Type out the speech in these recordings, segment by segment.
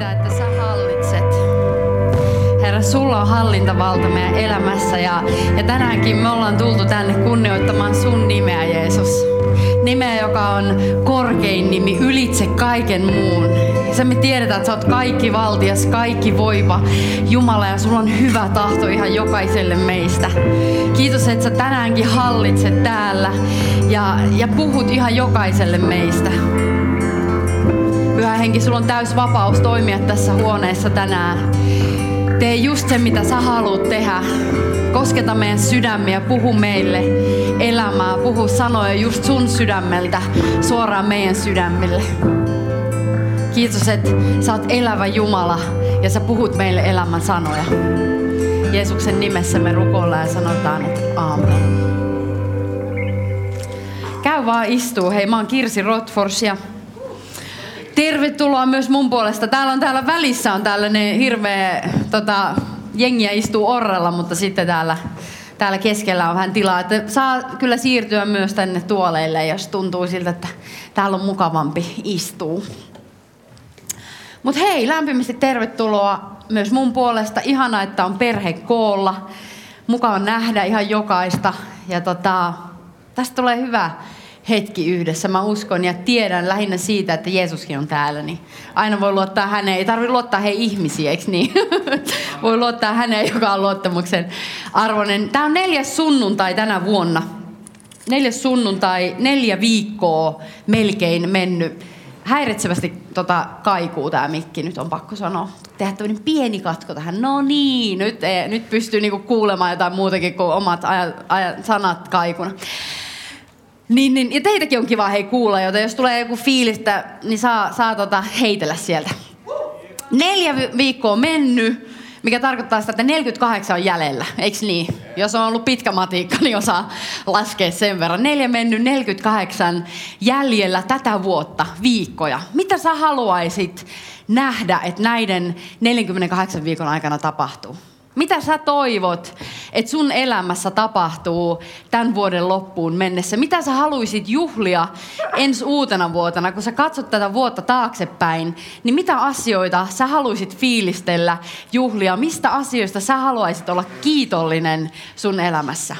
Siitä, että sä hallitset. Herra, sulla on hallintavalta meidän elämässä ja, ja tänäänkin me ollaan tultu tänne kunnioittamaan sun nimeä, Jeesus. Nimeä, joka on korkein nimi, ylitse kaiken muun. Sä me tiedetään, että sä oot kaikki valtias, kaikki voiva Jumala ja sulla on hyvä tahto ihan jokaiselle meistä. Kiitos, että sä tänäänkin hallitset täällä ja, ja puhut ihan jokaiselle meistä. Henki, sulla on täys vapaus toimia tässä huoneessa tänään. Tee just se, mitä sä haluat tehdä. Kosketa meidän sydämiä, puhu meille elämää, puhu sanoja just sun sydämeltä suoraan meidän sydämille. Kiitos, että sä oot elävä Jumala ja sä puhut meille elämän sanoja. Jeesuksen nimessä me rukoillaan ja sanotaan, että aamen. Käy vaan istuu. Hei, mä oon Kirsi Rotfors ja tervetuloa myös mun puolesta. Täällä on täällä välissä on tällainen hirveä tota, jengiä istuu orrella, mutta sitten täällä, täällä keskellä on vähän tilaa. Että saa kyllä siirtyä myös tänne tuoleille, jos tuntuu siltä, että täällä on mukavampi istua. Mutta hei, lämpimästi tervetuloa myös mun puolesta. Ihana, että on perhe koolla. Mukava nähdä ihan jokaista. Ja tota, tästä tulee hyvä hetki yhdessä. Mä uskon ja tiedän lähinnä siitä, että Jeesuskin on täällä. Niin aina voi luottaa häneen. Ei tarvitse luottaa hei ihmisiä, eikö niin? voi luottaa häneen, joka on luottamuksen arvoinen. Tämä on neljäs sunnuntai tänä vuonna. Neljäs sunnuntai, neljä viikkoa melkein mennyt häiritsevästi tota, kaikuu tämä mikki, nyt on pakko sanoa. Tehdä tämmöinen pieni katko tähän. No niin, nyt, ei, nyt pystyy niinku kuulemaan jotain muutakin kuin omat aja, aja, sanat kaikuna. Niin, niin, ja teitäkin on kiva hei kuulla, joten jos tulee joku fiilistä, niin saa, saa tota heitellä sieltä. Neljä vi- viikkoa mennyt, mikä tarkoittaa sitä, että 48 on jäljellä, eikö niin? Jos on ollut pitkä matiikka, niin osaa laskea sen verran. Neljä mennyt, 48 jäljellä tätä vuotta, viikkoja. Mitä sä haluaisit nähdä, että näiden 48 viikon aikana tapahtuu? Mitä sä toivot, että sun elämässä tapahtuu tämän vuoden loppuun mennessä? Mitä sä haluaisit juhlia ensi uutena vuotena, kun sä katsot tätä vuotta taaksepäin, niin mitä asioita sä haluaisit fiilistellä, juhlia? Mistä asioista sä haluaisit olla kiitollinen sun elämässä?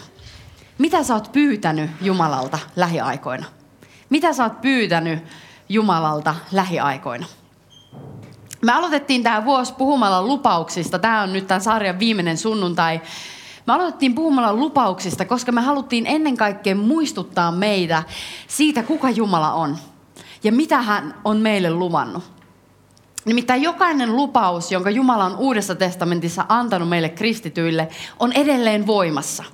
Mitä sä oot pyytänyt Jumalalta lähiaikoina? Mitä sä oot pyytänyt Jumalalta lähiaikoina? Me aloitettiin tämä vuosi puhumalla lupauksista. Tämä on nyt tämän sarjan viimeinen sunnuntai. Me aloitettiin puhumalla lupauksista, koska me haluttiin ennen kaikkea muistuttaa meitä siitä, kuka Jumala on ja mitä hän on meille luvannut. Nimittäin jokainen lupaus, jonka Jumala on Uudessa testamentissa antanut meille kristityille, on edelleen voimassa.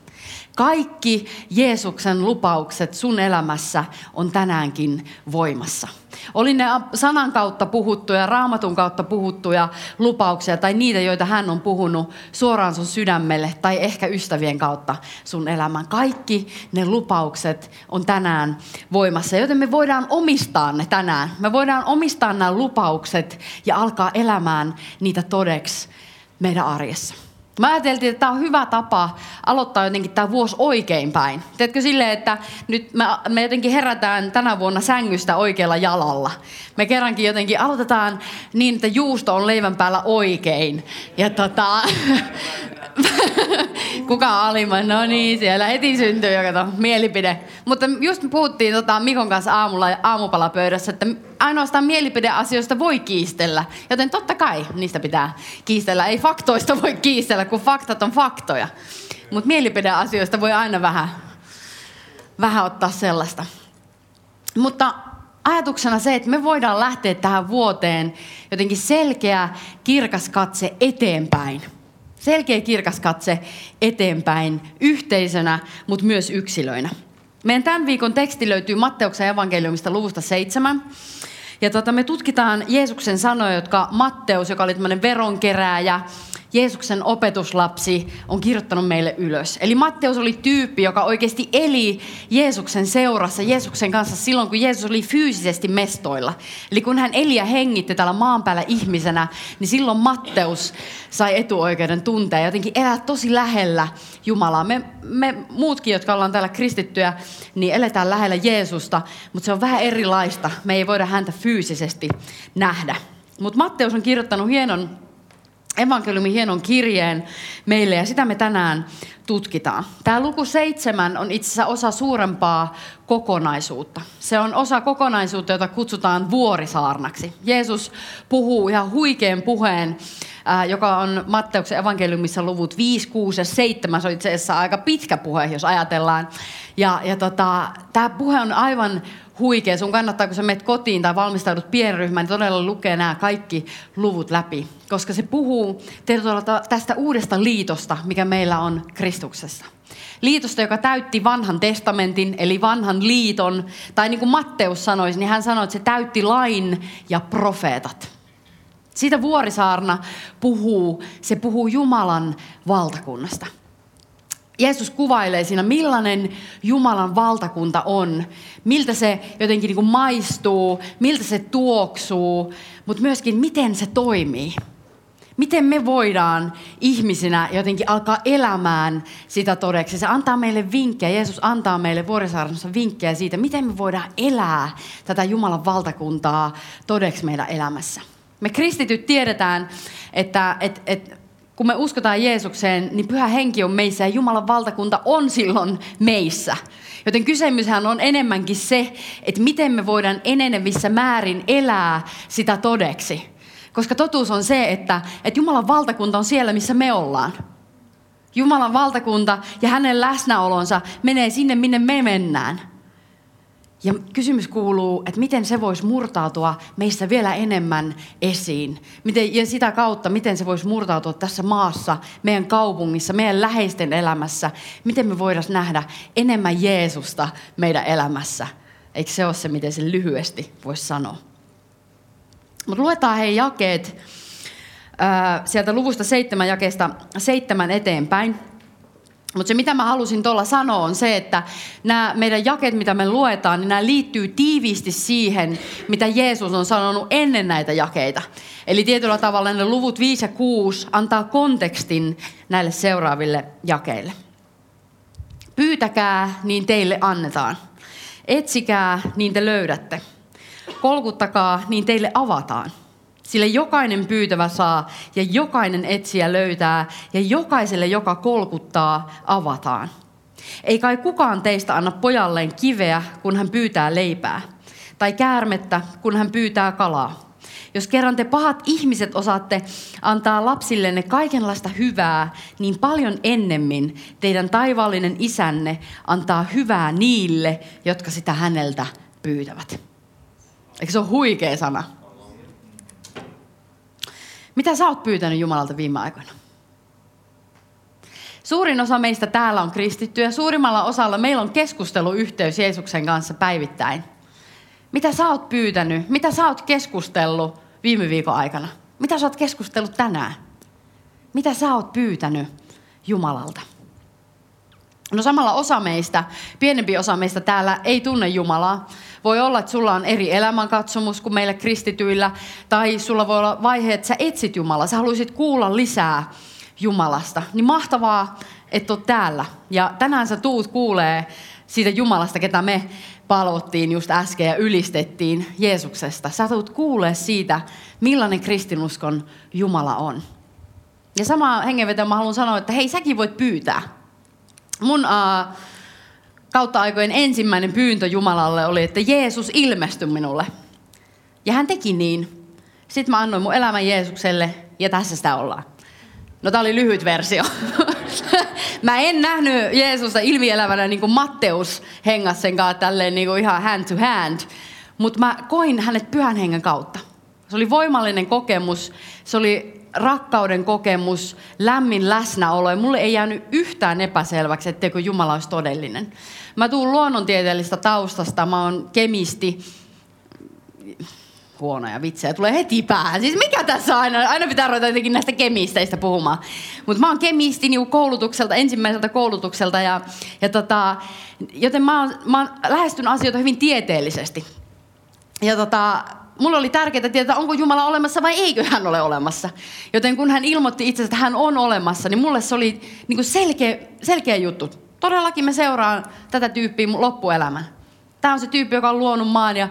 Kaikki Jeesuksen lupaukset sun elämässä on tänäänkin voimassa. Oli ne sanan kautta puhuttuja, raamatun kautta puhuttuja lupauksia tai niitä, joita hän on puhunut suoraan sun sydämelle tai ehkä ystävien kautta sun elämään. Kaikki ne lupaukset on tänään voimassa, joten me voidaan omistaa ne tänään. Me voidaan omistaa nämä lupaukset ja alkaa elämään niitä todeksi meidän arjessa. Mä ajateltiin, että tämä on hyvä tapa aloittaa jotenkin tämä vuosi oikein päin. Teetkö silleen, että nyt me, me jotenkin herätään tänä vuonna sängystä oikealla jalalla. Me kerrankin jotenkin aloitetaan niin, että juusto on leivän päällä oikein. Ja tota, kuka on alimman? No niin, siellä heti syntyy jo kato, mielipide. Mutta just puhuttiin tota Mikon kanssa aamulla aamupalapöydässä, että ainoastaan mielipideasioista voi kiistellä. Joten totta kai niistä pitää kiistellä. Ei faktoista voi kiistellä, kun faktat on faktoja. Mutta mielipideasioista voi aina vähän, vähän ottaa sellaista. Mutta ajatuksena se, että me voidaan lähteä tähän vuoteen jotenkin selkeä, kirkas katse eteenpäin. Selkeä, kirkas katse eteenpäin yhteisönä, mutta myös yksilöinä. Meidän tämän viikon teksti löytyy Matteuksen evankeliumista luvusta 7. Ja tota, me tutkitaan Jeesuksen sanoja, jotka Matteus, joka oli tämmöinen veronkerääjä, Jeesuksen opetuslapsi on kirjoittanut meille ylös. Eli Matteus oli tyyppi, joka oikeasti eli Jeesuksen seurassa, Jeesuksen kanssa silloin, kun Jeesus oli fyysisesti mestoilla. Eli kun hän eli ja hengitti täällä maan päällä ihmisenä, niin silloin Matteus sai etuoikeuden tuntea jotenkin elää tosi lähellä Jumalaa. Me, me muutkin, jotka ollaan täällä kristittyjä, niin eletään lähellä Jeesusta, mutta se on vähän erilaista. Me ei voida häntä fyysisesti nähdä. Mutta Matteus on kirjoittanut hienon evankeliumin hienon kirjeen meille ja sitä me tänään tutkitaan. Tämä luku seitsemän on itse asiassa osa suurempaa kokonaisuutta. Se on osa kokonaisuutta, jota kutsutaan vuorisaarnaksi. Jeesus puhuu ihan huikean puheen, joka on Matteuksen evankeliumissa luvut 5, 6 ja 7. Se on itse asiassa aika pitkä puhe, jos ajatellaan. Ja, ja tota, tämä puhe on aivan huikea. Sun kannattaa, kun sä menet kotiin tai valmistaudut pienryhmään, niin todella lukee nämä kaikki luvut läpi. Koska se puhuu tästä uudesta liitosta, mikä meillä on Kristuksessa. Liitosta, joka täytti vanhan testamentin, eli vanhan liiton. Tai niin kuin Matteus sanoisi, niin hän sanoi, että se täytti lain ja profeetat. Siitä vuorisaarna puhuu, se puhuu Jumalan valtakunnasta. Jeesus kuvailee siinä, millainen Jumalan valtakunta on, miltä se jotenkin niin maistuu, miltä se tuoksuu, mutta myöskin miten se toimii. Miten me voidaan ihmisinä jotenkin alkaa elämään sitä todeksi. Se antaa meille vinkkejä, Jeesus antaa meille vuorisaarnassa vinkkejä siitä, miten me voidaan elää tätä Jumalan valtakuntaa todeksi meidän elämässä. Me kristityt tiedetään, että, että, että kun me uskotaan Jeesukseen, niin pyhä henki on meissä ja Jumalan valtakunta on silloin meissä. Joten kysymyshän on enemmänkin se, että miten me voidaan enenevissä määrin elää sitä todeksi. Koska totuus on se, että, että Jumalan valtakunta on siellä, missä me ollaan. Jumalan valtakunta ja hänen läsnäolonsa menee sinne, minne me mennään. Ja kysymys kuuluu, että miten se voisi murtautua meistä vielä enemmän esiin. Miten, ja sitä kautta, miten se voisi murtautua tässä maassa, meidän kaupungissa, meidän läheisten elämässä. Miten me voidaan nähdä enemmän Jeesusta meidän elämässä. Eikö se ole se, miten se lyhyesti voisi sanoa? Mutta luetaan hei jakeet sieltä luvusta seitsemän jakeesta seitsemän eteenpäin. Mutta se, mitä mä halusin tuolla sanoa, on se, että nämä meidän jakeet, mitä me luetaan, niin nämä liittyy tiiviisti siihen, mitä Jeesus on sanonut ennen näitä jakeita. Eli tietyllä tavalla ne luvut 5 ja 6 antaa kontekstin näille seuraaville jakeille. Pyytäkää, niin teille annetaan. Etsikää, niin te löydätte. Kolkuttakaa, niin teille avataan. Sillä jokainen pyytävä saa ja jokainen etsiä löytää ja jokaiselle, joka kolkuttaa, avataan. Ei kai kukaan teistä anna pojalleen kiveä, kun hän pyytää leipää, tai käärmettä, kun hän pyytää kalaa. Jos kerran te pahat ihmiset osaatte antaa lapsillenne kaikenlaista hyvää, niin paljon ennemmin teidän taivaallinen isänne antaa hyvää niille, jotka sitä häneltä pyytävät. Eikö se ole huikea sana? Mitä sä oot pyytänyt Jumalalta viime aikoina? Suurin osa meistä täällä on kristittyjä. Suurimmalla osalla meillä on keskusteluyhteys Jeesuksen kanssa päivittäin. Mitä sä oot pyytänyt? Mitä sä oot keskustellut viime viikon aikana? Mitä sä oot keskustellut tänään? Mitä sä oot pyytänyt Jumalalta? No samalla osa meistä, pienempi osa meistä täällä ei tunne Jumalaa. Voi olla, että sulla on eri elämänkatsomus kuin meillä kristityillä, tai sulla voi olla vaihe, että sä etsit Jumalaa, sä haluaisit kuulla lisää Jumalasta. Niin mahtavaa, että oot täällä. Ja tänään sä tuut kuulee siitä Jumalasta, ketä me palvottiin just äsken ja ylistettiin Jeesuksesta. Sä tuut kuulee siitä, millainen kristinuskon Jumala on. Ja sama hengenveto mä haluan sanoa, että hei, säkin voit pyytää. Mun uh, kautta aikojen ensimmäinen pyyntö Jumalalle oli, että Jeesus ilmestyi minulle. Ja hän teki niin. Sitten mä annoin mun elämän Jeesukselle ja tässä sitä ollaan. No tää oli lyhyt versio. mä en nähnyt Jeesusta ilmielävänä niin kuin Matteus hengas sen kanssa tälleen niin kuin ihan hand to hand. Mutta mä koin hänet pyhän hengen kautta. Se oli voimallinen kokemus. Se oli rakkauden kokemus, lämmin läsnäolo. Ja mulle ei jäänyt yhtään epäselväksi, etteikö Jumala olisi todellinen. Mä tuun luonnontieteellistä taustasta, mä oon kemisti. huonoja vitsejä tulee heti päähän. Siis mikä tässä aina? Aina pitää ruveta jotenkin näistä kemisteistä puhumaan. Mutta mä oon kemisti niin koulutukselta, ensimmäiseltä koulutukselta. Ja, ja tota, joten mä oon, mä oon lähestyn asioita hyvin tieteellisesti. Ja tota, mulla oli tärkeää tietää, onko Jumala olemassa vai eikö hän ole olemassa. Joten kun hän ilmoitti itse, että hän on olemassa, niin mulle se oli niin kuin selkeä, selkeä juttu. Todellakin me seuraan tätä tyyppiä loppuelämän. Tämä on se tyyppi, joka on luonut maan ja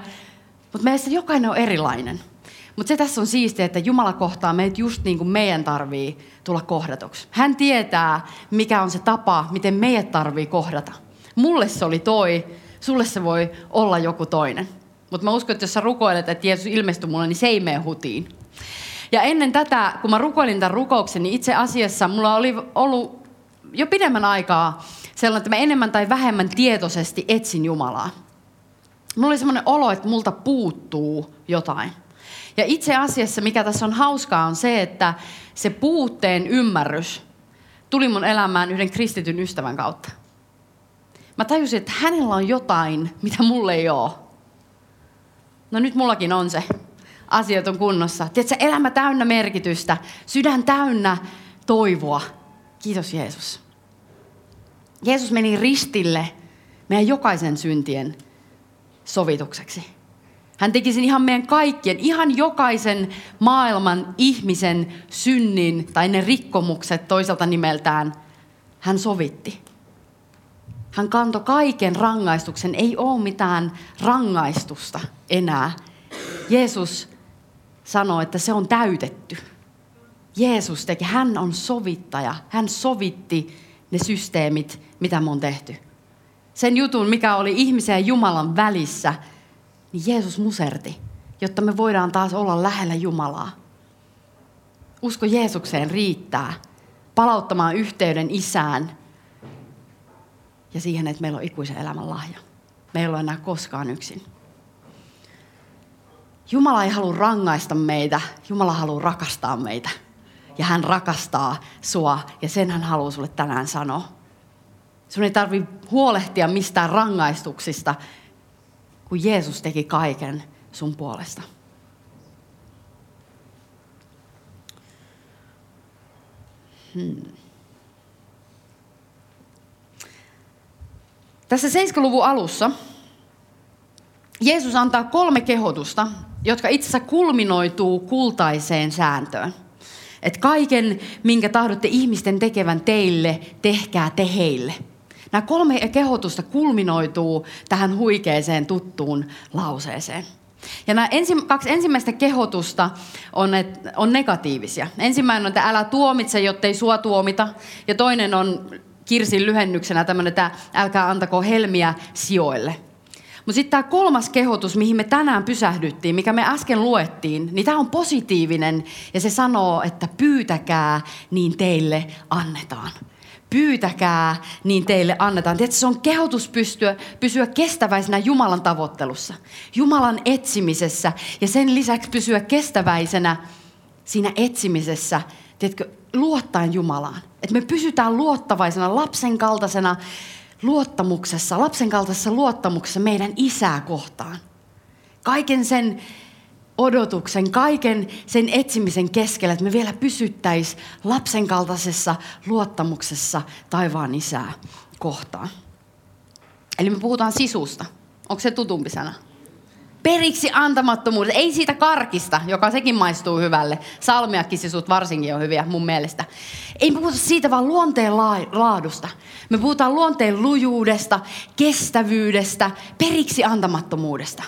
mutta meistä jokainen on erilainen. Mutta se tässä on siistiä, että Jumala kohtaa meitä just niin kuin meidän tarvii tulla kohdatuksi. Hän tietää, mikä on se tapa, miten meidät tarvii kohdata. Mulle se oli toi, sulle se voi olla joku toinen. Mutta mä uskon, että jos sä rukoilet, että Jeesus ilmestyy mulle, niin se ei mene hutiin. Ja ennen tätä, kun mä rukoilin tämän rukouksen, niin itse asiassa mulla oli ollut jo pidemmän aikaa sellainen, että mä enemmän tai vähemmän tietoisesti etsin Jumalaa. Mulla oli semmoinen olo, että multa puuttuu jotain. Ja itse asiassa, mikä tässä on hauskaa, on se, että se puutteen ymmärrys tuli mun elämään yhden kristityn ystävän kautta. Mä tajusin, että hänellä on jotain, mitä mulle ei ole. No nyt mullakin on se. Asiat on kunnossa. Tiedätkö, elämä täynnä merkitystä, sydän täynnä toivoa. Kiitos Jeesus. Jeesus meni ristille meidän jokaisen syntien sovitukseksi. Hän teki sen ihan meidän kaikkien, ihan jokaisen maailman ihmisen synnin tai ne rikkomukset toiselta nimeltään. Hän sovitti. Hän kantoi kaiken rangaistuksen. Ei ole mitään rangaistusta enää. Jeesus sanoi, että se on täytetty. Jeesus teki, hän on sovittaja. Hän sovitti ne systeemit, mitä me on tehty sen jutun, mikä oli ihmisen ja Jumalan välissä, niin Jeesus muserti, jotta me voidaan taas olla lähellä Jumalaa. Usko Jeesukseen riittää palauttamaan yhteyden isään ja siihen, että meillä on ikuisen elämän lahja. Me ei ole enää koskaan yksin. Jumala ei halua rangaista meitä, Jumala haluaa rakastaa meitä. Ja hän rakastaa sua ja sen hän haluaa sulle tänään sanoa. Sun ei tarvi huolehtia mistään rangaistuksista, kun Jeesus teki kaiken sun puolesta. Hmm. Tässä 70-luvun alussa Jeesus antaa kolme kehotusta, jotka itse asiassa kulminoituu kultaiseen sääntöön. Että kaiken, minkä tahdotte ihmisten tekevän teille, tehkää te heille. Nämä kolme kehotusta kulminoituu tähän huikeeseen tuttuun lauseeseen. Ja nämä ensi, kaksi ensimmäistä kehotusta on, et, on negatiivisia. Ensimmäinen on, että älä tuomitse, jottei sua tuomita. Ja toinen on Kirsin lyhennyksenä tämmöinen, että älkää antako helmiä sijoille. Mutta sitten tämä kolmas kehotus, mihin me tänään pysähdyttiin, mikä me äsken luettiin, niin tämä on positiivinen ja se sanoo, että pyytäkää, niin teille annetaan pyytäkää, niin teille annetaan. Tiedätkö, se on kehotus pystyä, pysyä kestäväisenä Jumalan tavoittelussa, Jumalan etsimisessä ja sen lisäksi pysyä kestäväisenä siinä etsimisessä, tiedätkö, luottaen Jumalaan. Että me pysytään luottavaisena, lapsen kaltaisena luottamuksessa, lapsen kaltaisessa luottamuksessa meidän isää kohtaan. Kaiken sen odotuksen, kaiken sen etsimisen keskellä, että me vielä pysyttäisiin lapsen kaltaisessa luottamuksessa taivaan isää kohtaan. Eli me puhutaan sisusta. Onko se tutumpi sana? Periksi antamattomuus. Ei siitä karkista, joka sekin maistuu hyvälle. Salmiakkisisut varsinkin on hyviä mun mielestä. Ei puhuta siitä, vaan luonteen laadusta. Me puhutaan luonteen lujuudesta, kestävyydestä, periksi antamattomuudesta.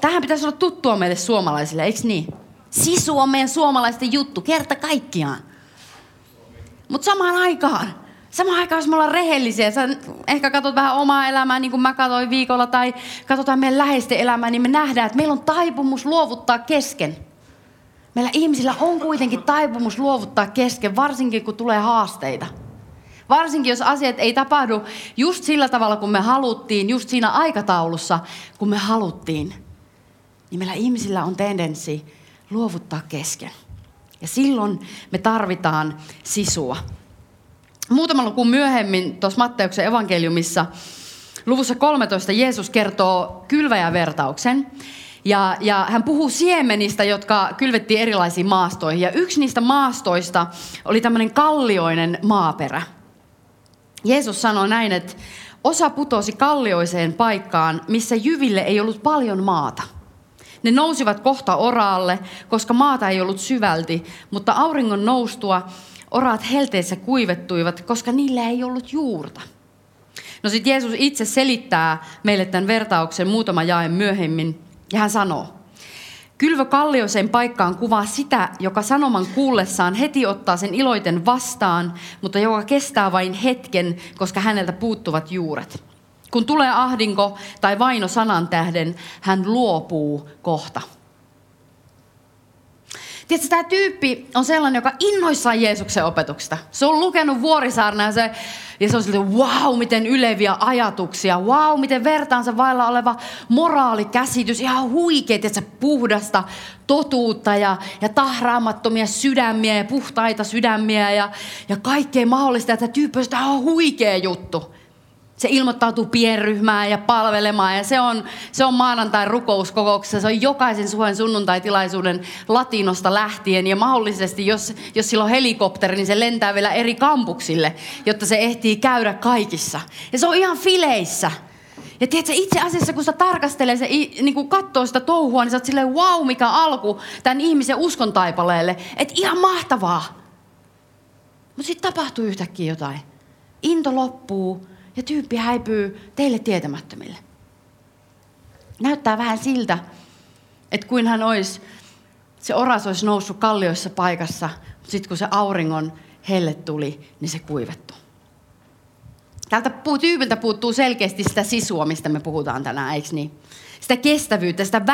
Tähän pitäisi olla tuttua meille suomalaisille, eikö niin? Sisu on meidän suomalaisten juttu, kerta kaikkiaan. Mutta samaan aikaan, samaan aikaan, jos me ollaan rehellisiä, sä ehkä katsot vähän omaa elämää, niin kuin mä katsoin viikolla, tai katsotaan meidän läheisten elämää, niin me nähdään, että meillä on taipumus luovuttaa kesken. Meillä ihmisillä on kuitenkin taipumus luovuttaa kesken, varsinkin kun tulee haasteita. Varsinkin jos asiat ei tapahdu just sillä tavalla, kun me haluttiin, just siinä aikataulussa, kun me haluttiin niin meillä ihmisillä on tendenssi luovuttaa kesken. Ja silloin me tarvitaan sisua. Muutama luku myöhemmin tuossa Matteuksen evankeliumissa luvussa 13 Jeesus kertoo kylväjävertauksen. Ja, ja hän puhuu siemenistä, jotka kylvettiin erilaisiin maastoihin. Ja yksi niistä maastoista oli tämmöinen kallioinen maaperä. Jeesus sanoi näin, että osa putosi kallioiseen paikkaan, missä jyville ei ollut paljon maata. Ne nousivat kohta oraalle, koska maata ei ollut syvälti, mutta auringon noustua oraat helteessä kuivettuivat, koska niillä ei ollut juurta. No sitten Jeesus itse selittää meille tämän vertauksen muutama jae myöhemmin, ja hän sanoo, Kylvö kallioiseen paikkaan kuvaa sitä, joka sanoman kuullessaan heti ottaa sen iloiten vastaan, mutta joka kestää vain hetken, koska häneltä puuttuvat juuret. Kun tulee ahdinko tai vaino sanan tähden, hän luopuu kohta. Tiedätkö, tämä tyyppi on sellainen, joka innoissaan Jeesuksen opetuksesta. Se on lukenut vuorisaarna ja se, ja se on silleen, wow, miten yleviä ajatuksia, wow, miten vertaansa vailla oleva moraalikäsitys, ihan huikea, että puhdasta totuutta ja, ja tahraamattomia sydämiä ja puhtaita sydämiä ja, ja kaikkea mahdollista. Että tyyppi on, tämä on huikea juttu. Se ilmoittautuu pienryhmään ja palvelemaan ja se on, se on maanantai rukouskokouksessa. Se on jokaisen suhen sunnuntaitilaisuuden latinosta lähtien ja mahdollisesti, jos, jos sillä on helikopteri, niin se lentää vielä eri kampuksille, jotta se ehtii käydä kaikissa. Ja se on ihan fileissä. Ja tiedätkö, itse asiassa kun sä tarkastelee, se, niin kun katsoo sitä touhua, niin sä oot silleen, wow, mikä alku tämän ihmisen uskon taipaleelle. Että ihan mahtavaa. Mutta sitten tapahtuu yhtäkkiä jotain. Into loppuu, ja tyyppi häipyy teille tietämättömille. Näyttää vähän siltä, että kuin hän olisi, se oras olisi noussut kallioissa paikassa, mutta sitten kun se auringon helle tuli, niin se kuivettu. Tältä tyypiltä puuttuu selkeästi sitä sisua, mistä me puhutaan tänään, eikö niin? Sitä kestävyyttä, sitä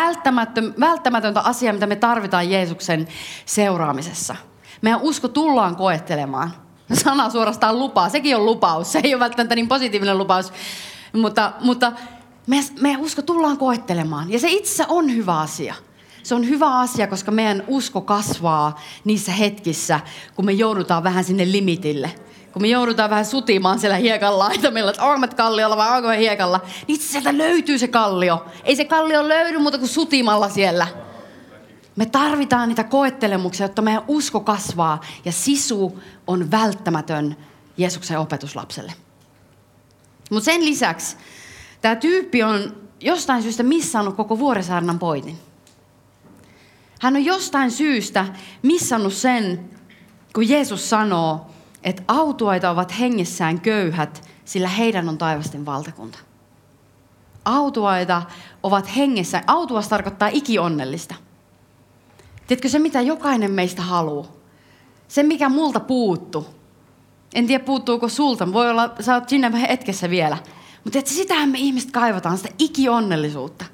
välttämätöntä asiaa, mitä me tarvitaan Jeesuksen seuraamisessa. Meidän usko tullaan koettelemaan sana suorastaan lupaa. Sekin on lupaus. Se ei ole välttämättä niin positiivinen lupaus. Mutta, mutta meidän, meidän usko tullaan koettelemaan. Ja se itse on hyvä asia. Se on hyvä asia, koska meidän usko kasvaa niissä hetkissä, kun me joudutaan vähän sinne limitille. Kun me joudutaan vähän sutimaan siellä hiekan laitamilla, että onko kalliolla vai onko hiekalla, niin sieltä löytyy se kallio. Ei se kallio löydy muuta kuin sutimalla siellä. Me tarvitaan niitä koettelemuksia, jotta meidän usko kasvaa ja sisu on välttämätön Jeesuksen opetuslapselle. Mutta sen lisäksi tämä tyyppi on jostain syystä missannut koko Vuorisaarnan pointin. Hän on jostain syystä missannut sen, kun Jeesus sanoo, että autuaita ovat hengessään köyhät, sillä heidän on taivasten valtakunta. Autuaita ovat hengessä. Autuas tarkoittaa ikionnellista. Tiedätkö se, mitä jokainen meistä haluaa? Se, mikä multa puuttu. En tiedä, puuttuuko sulta. Voi olla, sä oot sinne hetkessä vielä. Mutta että sitähän me ihmiset kaivataan, sitä ikionnellisuutta.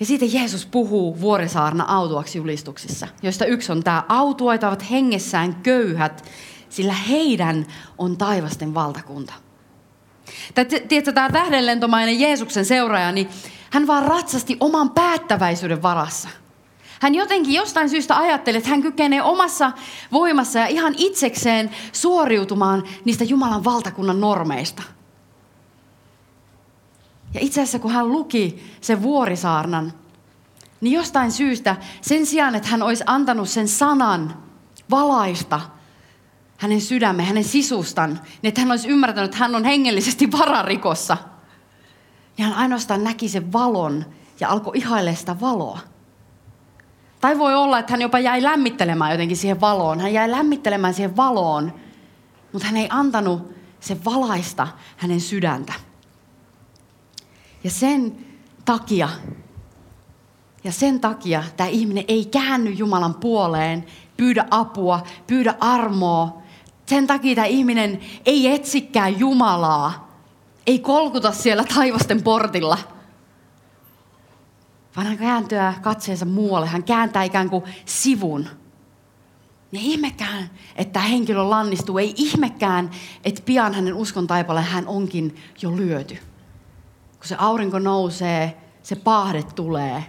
Ja siitä Jeesus puhuu Vuorisaarna autuaksi julistuksissa, joista yksi on tämä, autuaita ovat hengessään köyhät, sillä heidän on taivasten valtakunta. Tiedätkö, tämä tähdenlentomainen Jeesuksen seuraaja, niin hän vaan ratsasti oman päättäväisyyden varassa – hän jotenkin jostain syystä ajatteli, että hän kykenee omassa voimassa ja ihan itsekseen suoriutumaan niistä Jumalan valtakunnan normeista. Ja itse asiassa kun hän luki sen vuorisaarnan, niin jostain syystä sen sijaan, että hän olisi antanut sen sanan valaista hänen sydämen, hänen sisustan, niin että hän olisi ymmärtänyt, että hän on hengellisesti vararikossa, niin hän ainoastaan näki sen valon ja alkoi ihailemaan sitä valoa. Tai voi olla, että hän jopa jäi lämmittelemään jotenkin siihen valoon. Hän jäi lämmittelemään siihen valoon, mutta hän ei antanut se valaista hänen sydäntä. Ja sen takia, ja sen takia tämä ihminen ei käänny Jumalan puoleen, pyydä apua, pyydä armoa. Sen takia tämä ihminen ei etsikään Jumalaa, ei kolkuta siellä taivasten portilla – vaan hän kääntyy katseensa muualle. Hän kääntää ikään kuin sivun. Ja ihmekään, että henkilö lannistuu. Ei ihmekään, että pian hänen uskon taipalle hän onkin jo lyöty. Kun se aurinko nousee, se paahde tulee,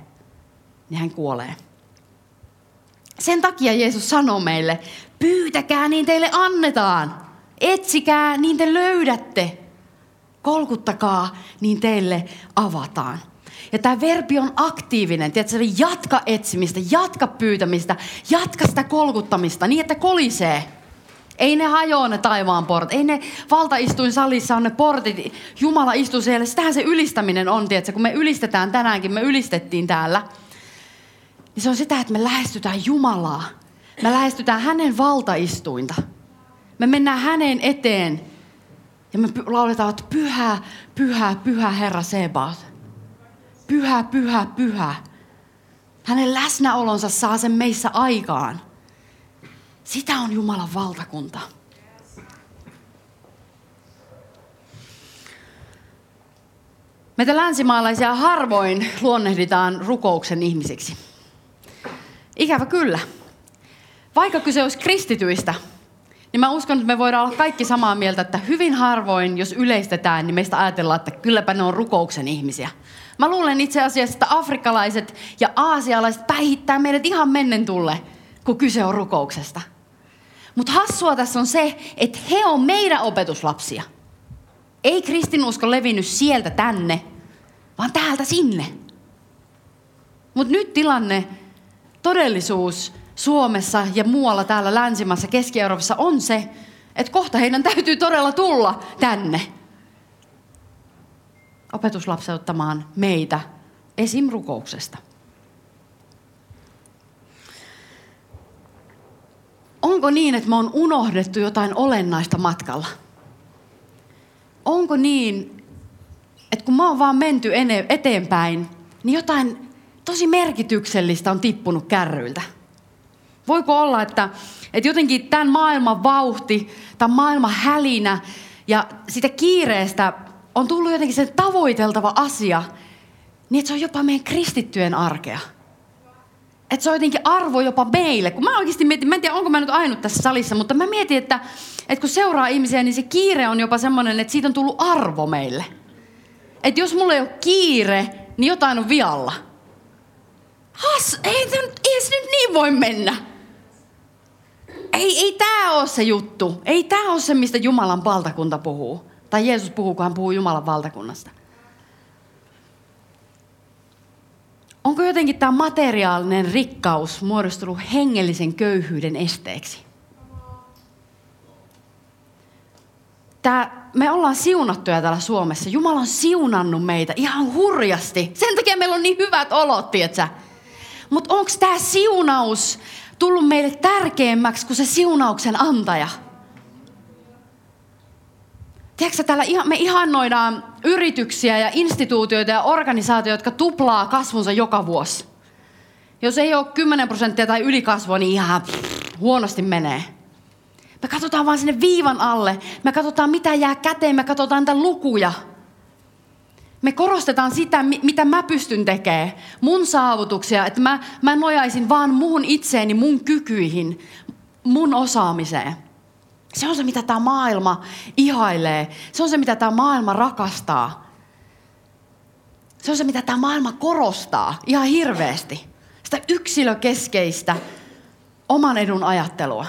niin hän kuolee. Sen takia Jeesus sanoo meille, pyytäkää niin teille annetaan. Etsikää niin te löydätte. Kolkuttakaa niin teille avataan. Ja tämä verbi on aktiivinen, tiedätkö, jatka etsimistä, jatka pyytämistä, jatka sitä kolkuttamista niin, että kolisee. Ei ne hajoa ne taivaan portit, ei ne valtaistuin salissa on ne portit, Jumala istuu siellä. Sitähän se ylistäminen on, tiedätkö, kun me ylistetään tänäänkin, me ylistettiin täällä. Niin se on sitä, että me lähestytään Jumalaa. Me lähestytään hänen valtaistuinta. Me mennään hänen eteen ja me lauletaan, että pyhä, pyhä, pyhä Herra Sebaot. Pyhä, pyhä, pyhä. Hänen läsnäolonsa saa sen meissä aikaan. Sitä on Jumalan valtakunta. Meitä länsimaalaisia harvoin luonnehditaan rukouksen ihmisiksi. Ikävä kyllä. Vaikka kyse olisi kristityistä, niin mä uskon, että me voidaan olla kaikki samaa mieltä, että hyvin harvoin, jos yleistetään, niin meistä ajatellaan, että kylläpä ne on rukouksen ihmisiä. Mä luulen itse asiassa, että afrikkalaiset ja aasialaiset päihittää meidät ihan mennen tulle, kun kyse on rukouksesta. Mutta hassua tässä on se, että he on meidän opetuslapsia. Ei kristinusko levinnyt sieltä tänne, vaan täältä sinne. Mutta nyt tilanne, todellisuus Suomessa ja muualla täällä länsimässä, Keski-Euroopassa on se, että kohta heidän täytyy todella tulla tänne opetuslapseuttamaan meitä esimrukouksesta. Onko niin, että me on unohdettu jotain olennaista matkalla? Onko niin, että kun mä oon vaan menty eteenpäin, niin jotain tosi merkityksellistä on tippunut kärryiltä? Voiko olla, että, että jotenkin tämän maailman vauhti, tämän maailman hälinä ja sitä kiireestä on tullut jotenkin sen tavoiteltava asia, niin että se on jopa meidän kristittyjen arkea. Että se on jotenkin arvo jopa meille. Kun mä oikeasti mietin, mä en tiedä onko mä nyt ainut tässä salissa, mutta mä mietin, että, että kun seuraa ihmisiä, niin se kiire on jopa semmoinen, että siitä on tullut arvo meille. Että jos mulla ei ole kiire, niin jotain on vialla. Has, ei, ei se nyt niin voi mennä. Ei, ei tämä ole se juttu. Ei tämä ole se, mistä Jumalan valtakunta puhuu. Tai Jeesus puhuu, kun hän puhuu Jumalan valtakunnasta. Onko jotenkin tämä materiaalinen rikkaus muodostunut hengellisen köyhyyden esteeksi? Tää, me ollaan siunattuja täällä Suomessa. Jumala on siunannut meitä ihan hurjasti. Sen takia meillä on niin hyvät olot, tietsä. Mutta onko tämä siunaus tullut meille tärkeämmäksi kuin se siunauksen antaja. Tiedätkö, täällä me ihannoidaan yrityksiä ja instituutioita ja organisaatioita, jotka tuplaa kasvunsa joka vuosi. Jos ei ole 10 prosenttia tai ylikasvua, niin ihan huonosti menee. Me katsotaan vaan sinne viivan alle. Me katsotaan, mitä jää käteen. Me katsotaan niitä lukuja. Me korostetaan sitä, mitä mä pystyn tekemään, mun saavutuksia, että mä, mä nojaisin vaan muun itseeni, mun kykyihin, mun osaamiseen. Se on se, mitä tämä maailma ihailee. Se on se, mitä tämä maailma rakastaa. Se on se, mitä tämä maailma korostaa ihan hirveästi. Sitä yksilökeskeistä oman edun ajattelua.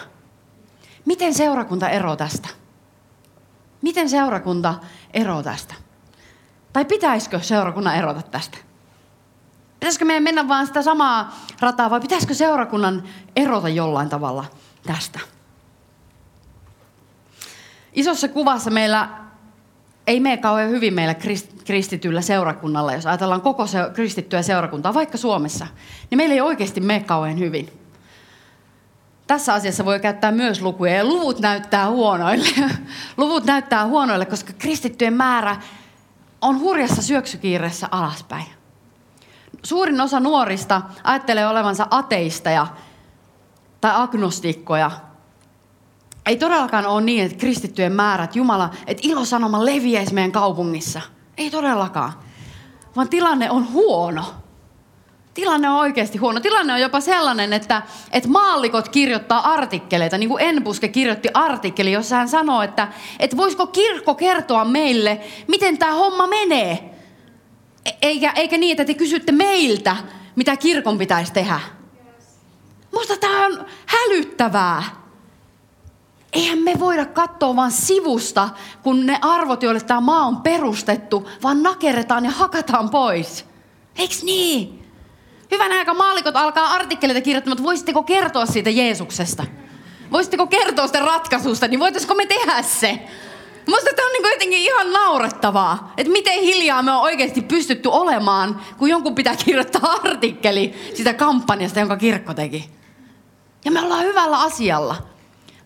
Miten seurakunta eroaa tästä? Miten seurakunta eroaa tästä? Tai pitäisikö seurakunnan erota tästä? Pitäisikö meidän mennä vaan sitä samaa rataa vai pitäisikö seurakunnan erota jollain tavalla tästä? Isossa kuvassa meillä ei mene kauhean hyvin meillä kristityllä seurakunnalla, jos ajatellaan koko se, kristittyä seurakuntaa, vaikka Suomessa, niin meillä ei oikeasti mene kauhean hyvin. Tässä asiassa voi käyttää myös lukuja, ja luvut näyttää huonoille. luvut näyttää huonoille, koska kristittyjen määrä on hurjassa syöksykiireessä alaspäin. Suurin osa nuorista ajattelee olevansa ateisteja tai agnostikkoja. Ei todellakaan ole niin, että kristittyjen määrät, Jumala, että ilosanoma leviäisi meidän kaupungissa. Ei todellakaan. Vaan tilanne on huono. Tilanne on oikeasti huono. Tilanne on jopa sellainen, että, että maallikot kirjoittaa artikkeleita, niin kuin Enbuske kirjoitti artikkeli, jossa hän sanoo, että, että voisiko kirkko kertoa meille, miten tämä homma menee. E- eikä, eikä niin, että te kysytte meiltä, mitä kirkon pitäisi tehdä. Mutta tämä on hälyttävää. Eihän me voida katsoa vaan sivusta, kun ne arvot, joille tämä maa on perustettu, vaan nakeretaan ja hakataan pois. Eiks niin? Hyvänä aika maalikot alkaa artikkeleita kirjoittamaan, että voisitteko kertoa siitä Jeesuksesta? Voisitteko kertoa sitä ratkaisusta, niin voitaisiko me tehdä se? Musta tämä on niin jotenkin ihan naurettavaa, että miten hiljaa me on oikeasti pystytty olemaan, kun jonkun pitää kirjoittaa artikkeli sitä kampanjasta, jonka kirkko teki. Ja me ollaan hyvällä asialla.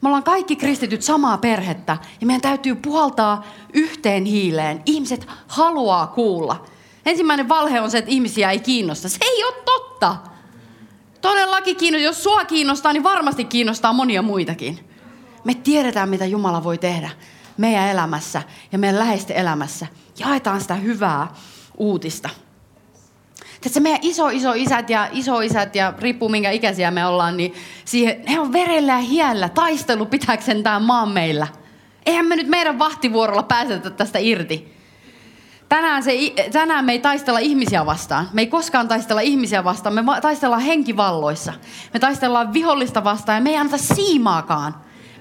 Me ollaan kaikki kristityt samaa perhettä ja meidän täytyy puhaltaa yhteen hiileen. Ihmiset haluaa kuulla. Ensimmäinen valhe on se, että ihmisiä ei kiinnosta. Se ei ole totta. Todellakin kiinnostaa. Jos sua kiinnostaa, niin varmasti kiinnostaa monia muitakin. Me tiedetään, mitä Jumala voi tehdä meidän elämässä ja meidän läheisten elämässä. Jaetaan sitä hyvää uutista. Tässä meidän iso iso isät ja iso isät ja riippuu minkä ikäisiä me ollaan, niin siihen, he on verellä ja hiellä taistelu pitääkseen tämä maan meillä. Eihän me nyt meidän vahtivuorolla pääsetä tästä irti. Tänään, se, tänään me ei taistella ihmisiä vastaan. Me ei koskaan taistella ihmisiä vastaan. Me taistellaan henkivalloissa. Me taistellaan vihollista vastaan ja me ei anneta siimaakaan.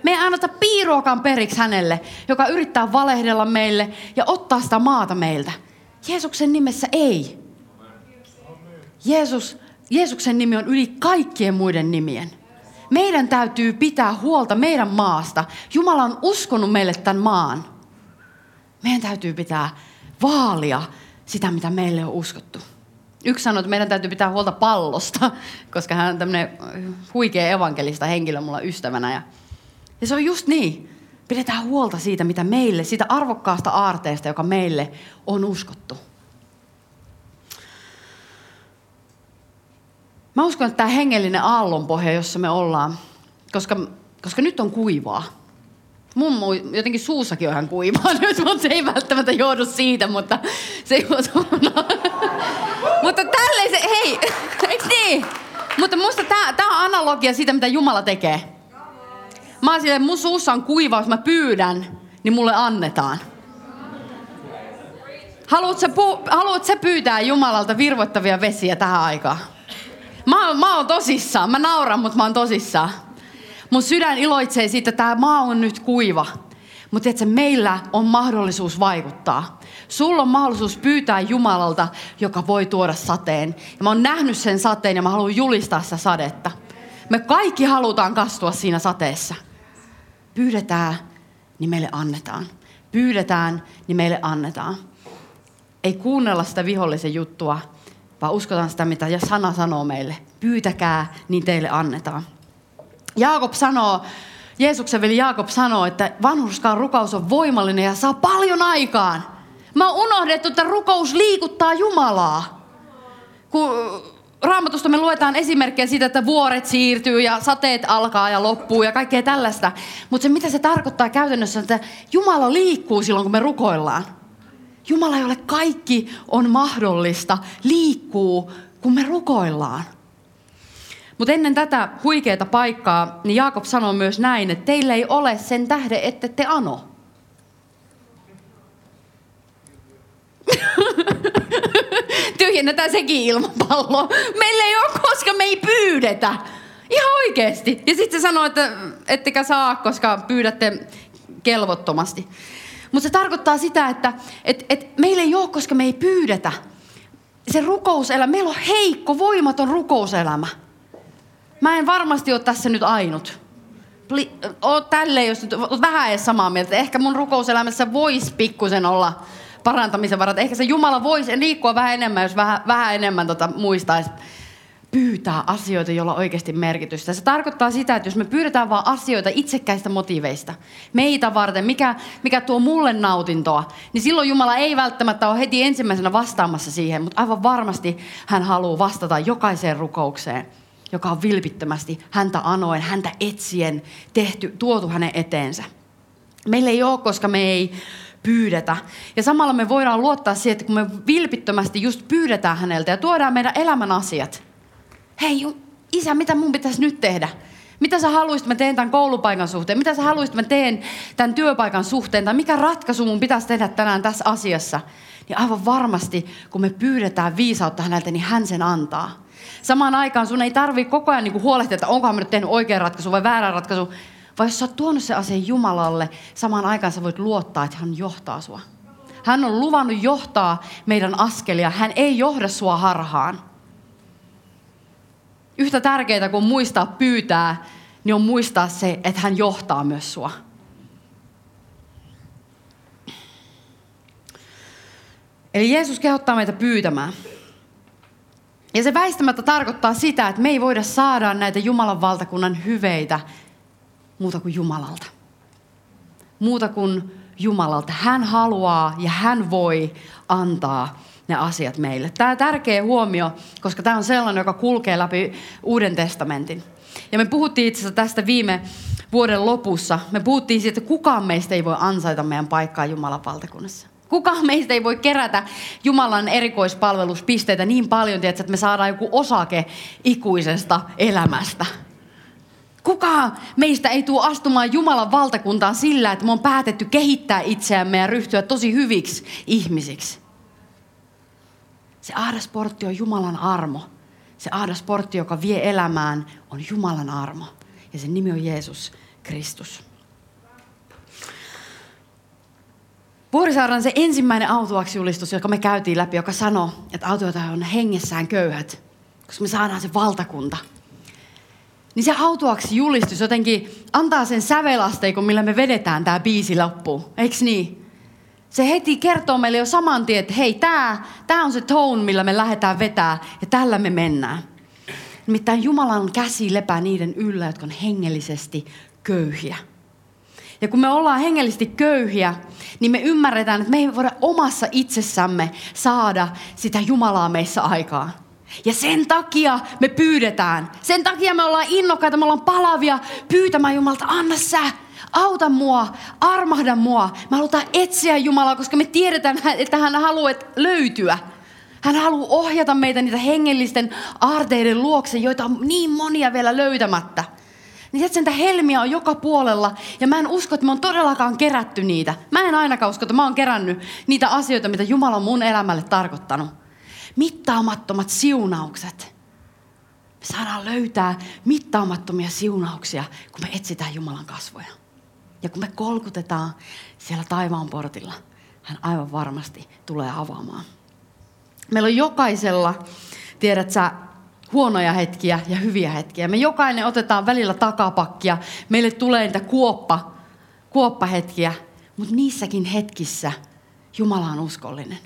Me ei anneta piiruakaan periksi hänelle, joka yrittää valehdella meille ja ottaa sitä maata meiltä. Jeesuksen nimessä ei. Jeesus, Jeesuksen nimi on yli kaikkien muiden nimien. Meidän täytyy pitää huolta meidän maasta. Jumala on uskonut meille tämän maan. Meidän täytyy pitää vaalia sitä, mitä meille on uskottu. Yksi sanoi, että meidän täytyy pitää huolta pallosta, koska hän on tämmöinen huikea evankelista henkilö mulla ystävänä. Ja, ja se on just niin. Pidetään huolta siitä, mitä meille, siitä arvokkaasta aarteesta, joka meille on uskottu. Mä uskon, että tämä hengellinen aallonpohja, jossa me ollaan, koska, koska nyt on kuivaa. Mun jotenkin suussakin on ihan kuivaa nyt, mutta se ei välttämättä johdu siitä, mutta se johtuu... mutta tälleen se, hei, eikö niin? Mutta musta tämä on analogia siitä, mitä Jumala tekee. Mä oon silleen, mun suussa on kuiva, jos mä pyydän, niin mulle annetaan. Haluatko sä, pu- haluat sä pyytää Jumalalta virvoittavia vesiä tähän aikaan? Mä, mä oon tosissaan. Mä nauran, mutta mä oon tosissaan. Mun sydän iloitsee siitä, että tämä maa on nyt kuiva. Mutta että meillä on mahdollisuus vaikuttaa. Sulla on mahdollisuus pyytää Jumalalta, joka voi tuoda sateen. Ja mä oon nähnyt sen sateen ja mä haluan julistaa sitä sadetta. Me kaikki halutaan kastua siinä sateessa. Pyydetään, niin meille annetaan. Pyydetään, niin meille annetaan. Ei kuunnella sitä vihollisen juttua, vaan uskotaan sitä, mitä sana sanoo meille. Pyytäkää, niin teille annetaan. Jaakob sanoo, Jeesuksen veli Jaakob sanoo, että vanhurskaan rukous on voimallinen ja saa paljon aikaan. Mä oon unohdettu, että rukous liikuttaa Jumalaa. Kun Raamatusta me luetaan esimerkkejä siitä, että vuoret siirtyy ja sateet alkaa ja loppuu ja kaikkea tällaista. Mutta se mitä se tarkoittaa käytännössä, että Jumala liikkuu silloin, kun me rukoillaan. Jumala, jolle kaikki on mahdollista, liikkuu, kun me rukoillaan. Mutta ennen tätä huikeata paikkaa, niin Jaakob sanoo myös näin, että teillä ei ole sen tähden, että te ano. Tyhjennetään sekin ilmapallo. Meillä ei ole, koska me ei pyydetä. Ihan oikeasti. Ja sitten se sanoo, että ettekä saa, koska pyydätte kelvottomasti. Mutta se tarkoittaa sitä, että et, et meillä ei ole, koska me ei pyydetä. Se rukouselämä, meillä on heikko, voimaton rukouselämä. Mä en varmasti ole tässä nyt ainut. Pli, oot tälleen, jos nyt oot vähän edes samaa mieltä. Ehkä mun rukouselämässä voisi pikkusen olla parantamisen varat. Ehkä se Jumala voisi liikkua vähän enemmän, jos vähän, vähän enemmän tota muistaisi pyytää asioita, joilla on oikeasti merkitystä. Se tarkoittaa sitä, että jos me pyydetään vain asioita itsekkäistä motiiveista, meitä varten, mikä, mikä tuo mulle nautintoa, niin silloin Jumala ei välttämättä ole heti ensimmäisenä vastaamassa siihen, mutta aivan varmasti hän haluaa vastata jokaiseen rukoukseen, joka on vilpittömästi häntä anoen, häntä etsien tehty, tuotu hänen eteensä. Meillä ei ole, koska me ei pyydetä. Ja samalla me voidaan luottaa siihen, että kun me vilpittömästi just pyydetään häneltä ja tuodaan meidän elämän asiat, hei isä, mitä mun pitäisi nyt tehdä? Mitä sä haluaisit, mä teen tämän koulupaikan suhteen? Mitä sä haluaisit, mä teen tämän työpaikan suhteen? Tai mikä ratkaisu mun pitäisi tehdä tänään tässä asiassa? Niin aivan varmasti, kun me pyydetään viisautta häneltä, niin hän sen antaa. Samaan aikaan sun ei tarvi koko ajan niin huolehtia, että onkohan mä nyt tehnyt oikean ratkaisu vai väärä ratkaisu. Vai jos sä oot tuonut sen asian Jumalalle, samaan aikaan sä voit luottaa, että hän johtaa sua. hän on luvannut johtaa meidän askelia. Hän ei johda sua harhaan. Yhtä tärkeää kuin muistaa pyytää, niin on muistaa se, että hän johtaa myös sua. Eli Jeesus kehottaa meitä pyytämään. Ja se väistämättä tarkoittaa sitä, että me ei voida saada näitä Jumalan valtakunnan hyveitä muuta kuin Jumalalta. Muuta kuin Jumalalta. Hän haluaa ja hän voi antaa ne asiat meille. Tämä on tärkeä huomio, koska tämä on sellainen, joka kulkee läpi Uuden testamentin. Ja me puhuttiin itse asiassa tästä viime vuoden lopussa. Me puhuttiin siitä, että kukaan meistä ei voi ansaita meidän paikkaa Jumalan valtakunnassa. Kukaan meistä ei voi kerätä Jumalan erikoispalveluspisteitä niin paljon, että me saadaan joku osake ikuisesta elämästä. Kukaan meistä ei tule astumaan Jumalan valtakuntaan sillä, että me on päätetty kehittää itseämme ja ryhtyä tosi hyviksi ihmisiksi. Se ahdasportti on Jumalan armo. Se ahdasportti, joka vie elämään, on Jumalan armo. Ja sen nimi on Jeesus Kristus. Vuorisaaren se ensimmäinen autuaksi julistus, joka me käytiin läpi, joka sanoi, että autoita on hengessään köyhät, koska me saadaan se valtakunta. Niin se autuaksi julistus jotenkin antaa sen sävelasteikon, millä me vedetään tämä biisi loppuun. Eiks niin? Se heti kertoo meille jo saman tien, että hei, tämä tää on se tone, millä me lähdetään vetää ja tällä me mennään. Nimittäin Jumalan käsi lepää niiden yllä, jotka on hengellisesti köyhiä. Ja kun me ollaan hengellisesti köyhiä, niin me ymmärretään, että me ei voida omassa itsessämme saada sitä Jumalaa meissä aikaa. Ja sen takia me pyydetään. Sen takia me ollaan innokkaita, me ollaan palavia pyytämään Jumalta, anna sä, auta mua, armahda mua. Me halutaan etsiä Jumalaa, koska me tiedetään, että hän haluaa löytyä. Hän haluaa ohjata meitä niitä hengellisten aarteiden luokse, joita on niin monia vielä löytämättä. Niin että sen helmiä on joka puolella. Ja mä en usko, että me on todellakaan kerätty niitä. Mä en ainakaan usko, että mä oon kerännyt niitä asioita, mitä Jumala on mun elämälle tarkoittanut. Mittaamattomat siunaukset. Me saadaan löytää mittaamattomia siunauksia, kun me etsitään Jumalan kasvoja. Ja kun me kolkutetaan siellä taivaan portilla, hän aivan varmasti tulee avaamaan. Meillä on jokaisella, tiedät sä, huonoja hetkiä ja hyviä hetkiä. Me jokainen otetaan välillä takapakkia. Meille tulee niitä kuoppa, kuoppahetkiä, mutta niissäkin hetkissä Jumala on uskollinen.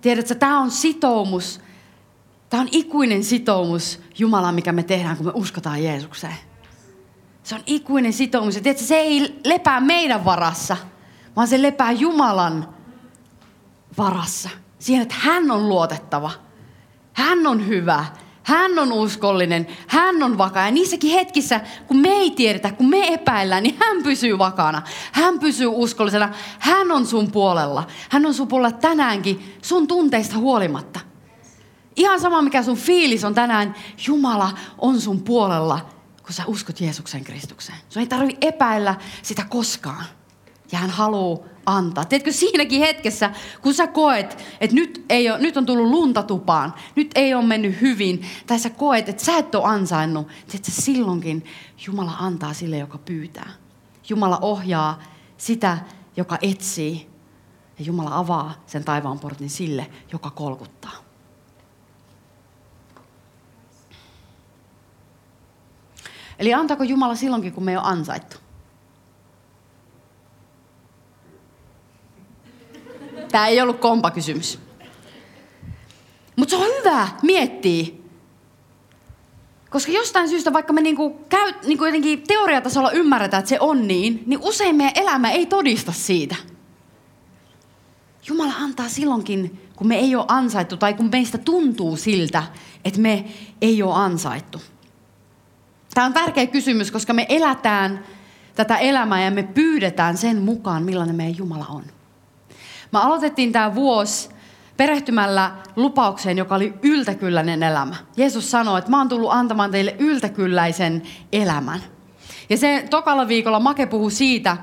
Tiedätkö, tämä on sitoumus, tämä on ikuinen sitoumus Jumala, mikä me tehdään, kun me uskotaan Jeesukseen. Se on ikuinen sitoumus. Ja tiedätkö, se ei lepää meidän varassa, vaan se lepää Jumalan varassa. Siihen, että hän on luotettava. Hän on hyvä. Hän on uskollinen, hän on vakaa. Ja niissäkin hetkissä, kun me ei tiedetä, kun me epäillään, niin hän pysyy vakana. Hän pysyy uskollisena. Hän on sun puolella. Hän on sun puolella tänäänkin sun tunteista huolimatta. Ihan sama, mikä sun fiilis on tänään, Jumala on sun puolella, kun sä uskot Jeesuksen Kristukseen. Sun ei tarvi epäillä sitä koskaan. Ja hän haluaa antaa. Tiedätkö, siinäkin hetkessä, kun sä koet, että nyt, ei ole, nyt on tullut lunta tupaan, nyt ei ole mennyt hyvin, tai sä koet, että sä et ole ansainnut, tiedätkö, silloinkin Jumala antaa sille, joka pyytää. Jumala ohjaa sitä, joka etsii, ja Jumala avaa sen taivaan portin sille, joka kolkuttaa. Eli antaako Jumala silloinkin, kun me ei ole ansaittu? Tämä ei ollut kompakysymys. Mutta se on hyvä miettiä. Koska jostain syystä, vaikka me niinku käy, niinku jotenkin teoriatasolla ymmärretään, että se on niin, niin usein meidän elämä ei todista siitä. Jumala antaa silloinkin, kun me ei ole ansaittu tai kun meistä tuntuu siltä, että me ei ole ansaittu. Tämä on tärkeä kysymys, koska me elätään tätä elämää ja me pyydetään sen mukaan, millainen meidän Jumala on. Me aloitettiin tämä vuosi perehtymällä lupaukseen, joka oli yltäkylläinen elämä. Jeesus sanoi, että mä oon tullut antamaan teille yltäkylläisen elämän. Ja se tokalla viikolla Make puhui siitä,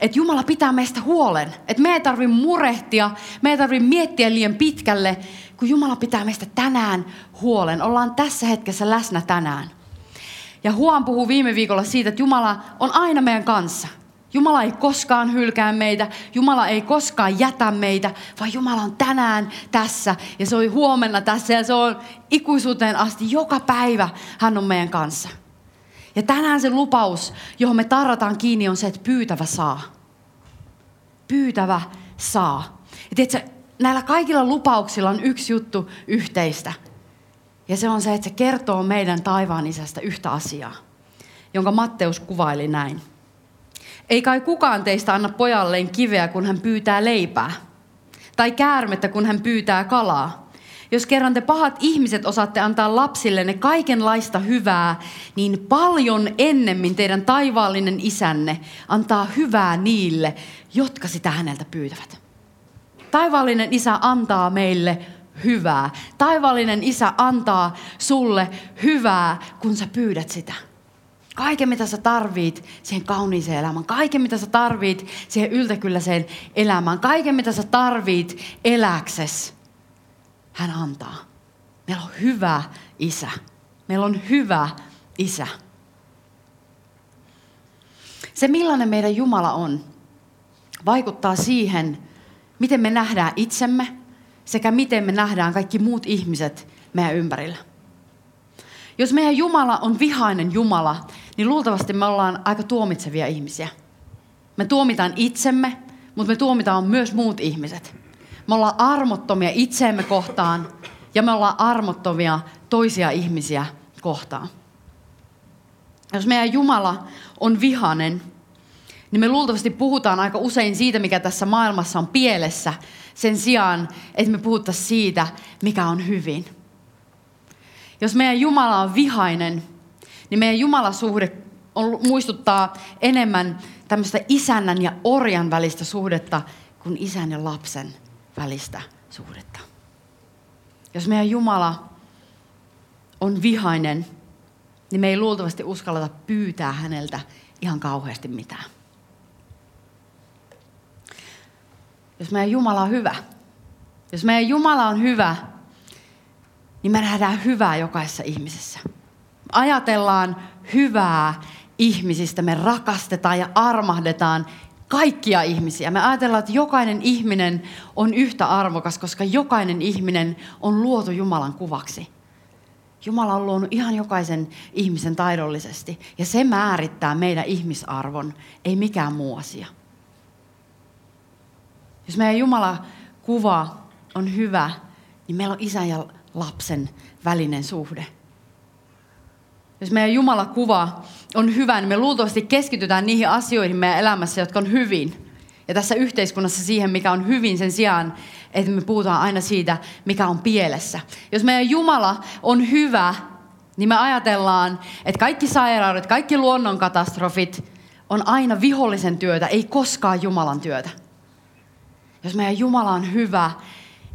että Jumala pitää meistä huolen. Että me ei tarvitse murehtia, me ei tarvitse miettiä liian pitkälle, kun Jumala pitää meistä tänään huolen. Ollaan tässä hetkessä läsnä tänään. Ja Huon puhuu viime viikolla siitä, että Jumala on aina meidän kanssa. Jumala ei koskaan hylkää meitä, Jumala ei koskaan jätä meitä, vaan Jumala on tänään tässä ja se on huomenna tässä ja se on ikuisuuteen asti joka päivä hän on meidän kanssa. Ja tänään se lupaus, johon me tarrataan kiinni, on se, että pyytävä saa. Pyytävä saa. Ja tiedätkö, näillä kaikilla lupauksilla on yksi juttu yhteistä. Ja se on se, että se kertoo meidän taivaan isästä yhtä asiaa, jonka Matteus kuvaili näin. Ei kai kukaan teistä anna pojalleen kiveä, kun hän pyytää leipää. Tai käärmettä, kun hän pyytää kalaa. Jos kerran te pahat ihmiset osaatte antaa lapsillenne kaikenlaista hyvää, niin paljon ennemmin teidän taivaallinen isänne antaa hyvää niille, jotka sitä häneltä pyytävät. Taivaallinen isä antaa meille hyvää. Taivaallinen isä antaa sulle hyvää, kun sä pyydät sitä. Kaiken, mitä sä tarvit siihen kauniiseen elämään. Kaiken, mitä sä tarvit siihen yltäkylläiseen elämään. Kaiken, mitä sä tarvit eläkses. Hän antaa. Meillä on hyvä isä. Meillä on hyvä isä. Se, millainen meidän Jumala on, vaikuttaa siihen, miten me nähdään itsemme sekä miten me nähdään kaikki muut ihmiset meidän ympärillä. Jos meidän Jumala on vihainen Jumala, niin luultavasti me ollaan aika tuomitsevia ihmisiä. Me tuomitaan itsemme, mutta me tuomitaan myös muut ihmiset. Me ollaan armottomia itseemme kohtaan ja me ollaan armottomia toisia ihmisiä kohtaan. Jos meidän Jumala on vihainen, niin me luultavasti puhutaan aika usein siitä, mikä tässä maailmassa on pielessä, sen sijaan, että me puhuttaisiin siitä, mikä on hyvin. Jos meidän Jumala on vihainen, niin meidän Jumalasuhde on, muistuttaa enemmän tämmöistä isännän ja orjan välistä suhdetta kuin isän ja lapsen välistä suhdetta. Jos meidän Jumala on vihainen, niin me ei luultavasti uskalleta pyytää häneltä ihan kauheasti mitään. Jos meidän Jumala on hyvä, jos meidän Jumala on hyvä, niin me nähdään hyvää jokaisessa ihmisessä. Ajatellaan hyvää ihmisistä, me rakastetaan ja armahdetaan kaikkia ihmisiä. Me ajatellaan, että jokainen ihminen on yhtä arvokas, koska jokainen ihminen on luotu Jumalan kuvaksi. Jumala on luonut ihan jokaisen ihmisen taidollisesti. Ja se määrittää meidän ihmisarvon, ei mikään muu asia. Jos meidän Jumala kuva on hyvä, niin meillä on isän ja lapsen välinen suhde. Jos meidän Jumala kuva on hyvä, niin me luultavasti keskitytään niihin asioihin meidän elämässä, jotka on hyvin. Ja tässä yhteiskunnassa siihen, mikä on hyvin sen sijaan, että me puhutaan aina siitä, mikä on pielessä. Jos meidän Jumala on hyvä, niin me ajatellaan, että kaikki sairaudet, kaikki luonnonkatastrofit on aina vihollisen työtä, ei koskaan Jumalan työtä. Jos meidän Jumala on hyvä,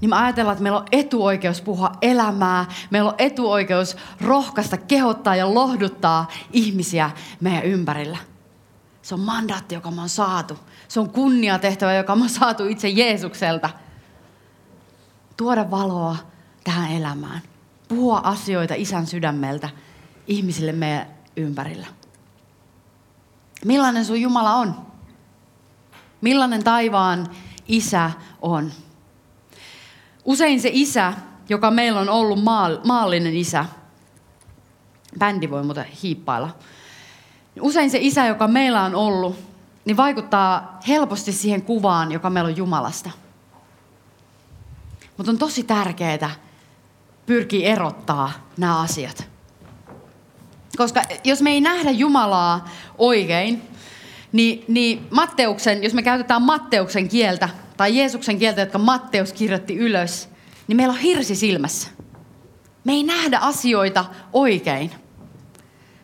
niin me ajatellaan, että meillä on etuoikeus puhua elämää, meillä on etuoikeus rohkaista, kehottaa ja lohduttaa ihmisiä meidän ympärillä. Se on mandaatti, joka me on saatu. Se on kunniatehtävä, joka me on saatu itse Jeesukselta. Tuoda valoa tähän elämään. Puhua asioita isän sydämeltä ihmisille meidän ympärillä. Millainen sun Jumala on? Millainen taivaan isä on? Usein se isä, joka meillä on ollut maallinen isä, bändi voi muuten hiippailla, usein se isä, joka meillä on ollut, niin vaikuttaa helposti siihen kuvaan, joka meillä on Jumalasta. Mutta on tosi tärkeää pyrkiä erottaa nämä asiat. Koska jos me ei nähdä Jumalaa oikein, niin, niin Matteuksen, jos me käytetään Matteuksen kieltä, tai Jeesuksen kieltä, jotka Matteus kirjoitti ylös, niin meillä on hirsi silmässä. Me ei nähdä asioita oikein.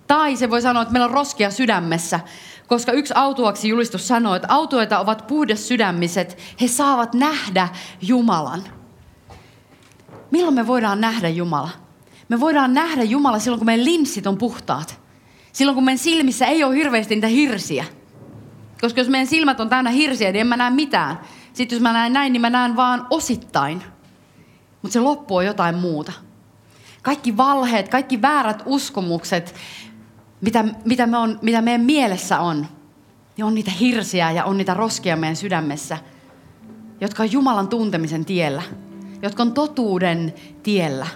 Tai se voi sanoa, että meillä on roskia sydämessä, koska yksi autuaksi julistus sanoo, että autuita ovat puhdas sydämiset, he saavat nähdä Jumalan. Milloin me voidaan nähdä Jumala? Me voidaan nähdä Jumala silloin, kun meidän linssit on puhtaat. Silloin, kun meidän silmissä ei ole hirveästi niitä hirsiä. Koska jos meidän silmät on täynnä hirsiä, niin en mä näe mitään. Sitten jos mä näen näin, niin mä näen vaan osittain. Mutta se loppu on jotain muuta. Kaikki valheet, kaikki väärät uskomukset, mitä, mitä, me on, mitä meidän mielessä on, niin on niitä hirsiä ja on niitä roskia meidän sydämessä, jotka on Jumalan tuntemisen tiellä, jotka on totuuden tiellä.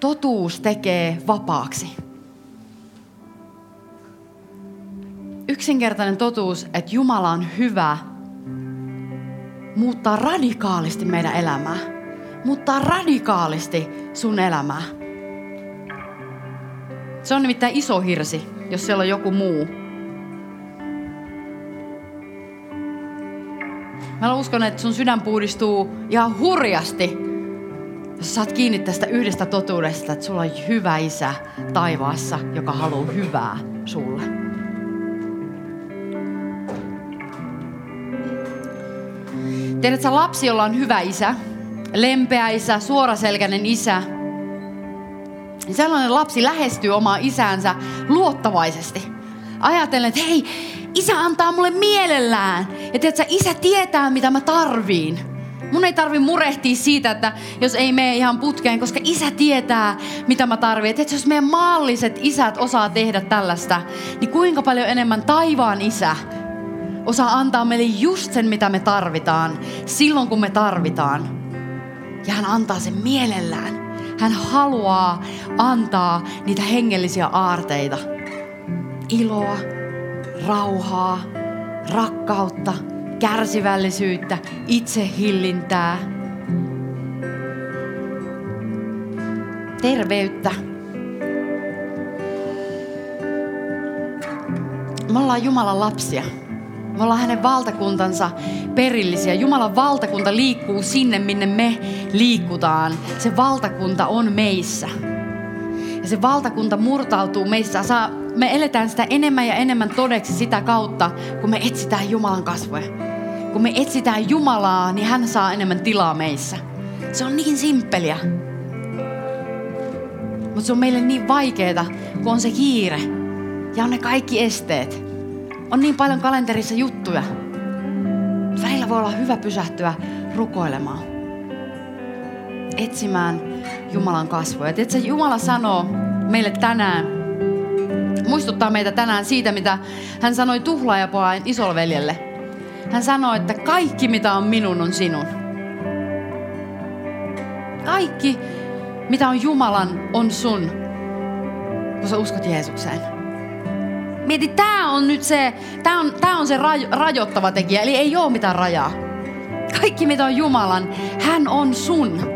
Totuus tekee vapaaksi. Yksinkertainen totuus, että Jumala on hyvä, muuttaa radikaalisti meidän elämää. Muuttaa radikaalisti sun elämää. Se on nimittäin iso hirsi, jos siellä on joku muu. Mä uskon, että sun sydän puhdistuu ihan hurjasti, jos saat kiinni tästä yhdestä totuudesta, että sulla on hyvä isä taivaassa, joka haluaa hyvää sulle. Tiedätkö, lapsi, jolla on hyvä isä, lempeä isä, suoraselkäinen isä, niin sellainen lapsi lähestyy omaa isäänsä luottavaisesti. Ajatellen, että hei, isä antaa mulle mielellään. Ja tiedätkö, isä tietää, mitä mä tarviin. Mun ei tarvi murehtia siitä, että jos ei mene ihan putkeen, koska isä tietää, mitä mä tarvitsen. Että jos meidän maalliset isät osaa tehdä tällaista, niin kuinka paljon enemmän taivaan isä osaa antaa meille just sen, mitä me tarvitaan, silloin kun me tarvitaan. Ja hän antaa sen mielellään. Hän haluaa antaa niitä hengellisiä aarteita. Iloa, rauhaa, rakkautta, kärsivällisyyttä, itsehillintää, terveyttä. Me ollaan Jumalan lapsia. Me ollaan hänen valtakuntansa perillisiä. Jumalan valtakunta liikkuu sinne, minne me liikutaan. Se valtakunta on meissä. Ja se valtakunta murtautuu meissä. Saa, me eletään sitä enemmän ja enemmän todeksi sitä kautta, kun me etsitään Jumalan kasvoja. Kun me etsitään Jumalaa, niin hän saa enemmän tilaa meissä. Se on niin simppeliä. Mutta se on meille niin vaikeaa, kun on se kiire ja on ne kaikki esteet. On niin paljon kalenterissa juttuja. Välillä voi olla hyvä pysähtyä rukoilemaan. Etsimään Jumalan kasvoja. Tiedätkö, Jumala sanoo meille tänään, muistuttaa meitä tänään siitä, mitä hän sanoi tuhlaajapojan isolveljelle. Hän sanoi, että kaikki mitä on minun on sinun. Kaikki mitä on Jumalan on sun, kun sä uskot Jeesukseen. Mieti, tämä on nyt se, tämä on, tää on se raj, rajoittava tekijä, eli ei ole mitään rajaa. Kaikki mitä on Jumalan, hän on sun.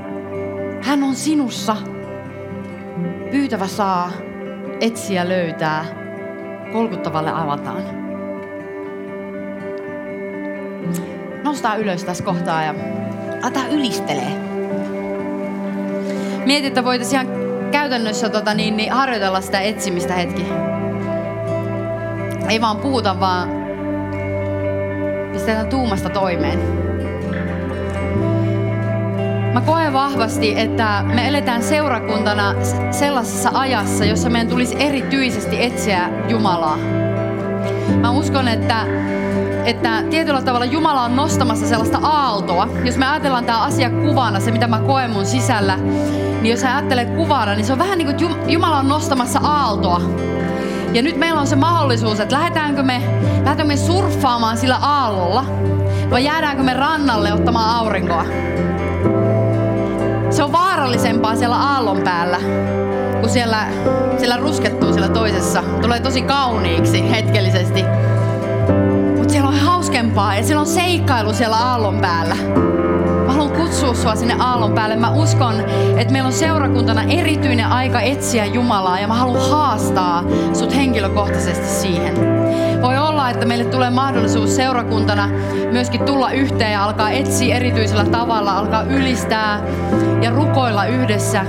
Hän on sinussa. Pyytävä saa, etsiä löytää, kolkuttavalle avataan. Nostaa ylös tässä kohtaa ja ata ylistelee. Mieti, että voitaisiin ihan käytännössä tota, niin, niin, harjoitella sitä etsimistä hetki. Ei vaan puhuta, vaan pistetään tuumasta toimeen. Mä koen vahvasti, että me eletään seurakuntana sellaisessa ajassa, jossa meidän tulisi erityisesti etsiä Jumalaa. Mä uskon, että, että tietyllä tavalla Jumala on nostamassa sellaista aaltoa. Jos me ajatellaan tämä asia kuvana, se mitä mä koen mun sisällä, niin jos sä ajattelet kuvana, niin se on vähän niin kuin Jumala on nostamassa aaltoa ja nyt meillä on se mahdollisuus, että lähdetäänkö me, lähdetäänkö me surffaamaan sillä aallolla vai jäädäänkö me rannalle ottamaan aurinkoa. Se on vaarallisempaa siellä aallon päällä, kun siellä, siellä ruskettuu siellä toisessa. Tulee tosi kauniiksi hetkellisesti. Mutta siellä on hauskempaa ja siellä on seikkailu siellä aallon päällä. Haluan kutsua sua sinne aallon päälle. Mä uskon, että meillä on seurakuntana erityinen aika etsiä Jumalaa ja mä haluan haastaa sut henkilökohtaisesti siihen. Voi olla, että meille tulee mahdollisuus seurakuntana myöskin tulla yhteen ja alkaa etsiä erityisellä tavalla, alkaa ylistää ja rukoilla yhdessä.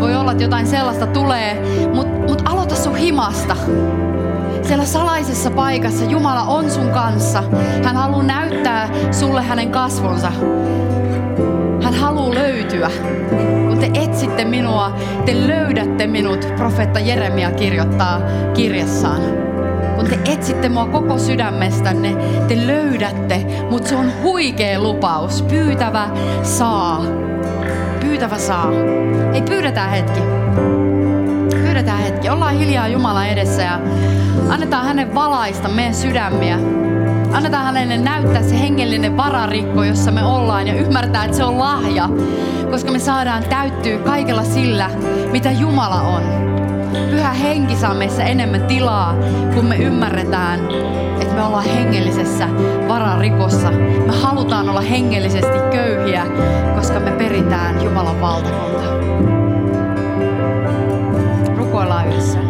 Voi olla, että jotain sellaista tulee, mutta mut aloita sun himasta siellä salaisessa paikassa Jumala on sun kanssa. Hän haluaa näyttää sulle hänen kasvonsa. Hän haluaa löytyä. Kun te etsitte minua, te löydätte minut, profeetta Jeremia kirjoittaa kirjassaan. Kun te etsitte mua koko sydämestänne, te löydätte, mutta se on huikea lupaus. Pyytävä saa. Pyytävä saa. Ei pyydetään hetki. Pyydetään hetki. Ollaan hiljaa Jumala edessä ja annetaan hänen valaista meidän sydämiä. Annetaan hänelle näyttää se hengellinen vararikko, jossa me ollaan ja ymmärtää, että se on lahja, koska me saadaan täyttyä kaikella sillä, mitä Jumala on. Pyhä henki saa meissä enemmän tilaa, kun me ymmärretään, että me ollaan hengellisessä vararikossa. Me halutaan olla hengellisesti köyhiä, koska me peritään Jumalan valtakunta. Rukoillaan yhdessä.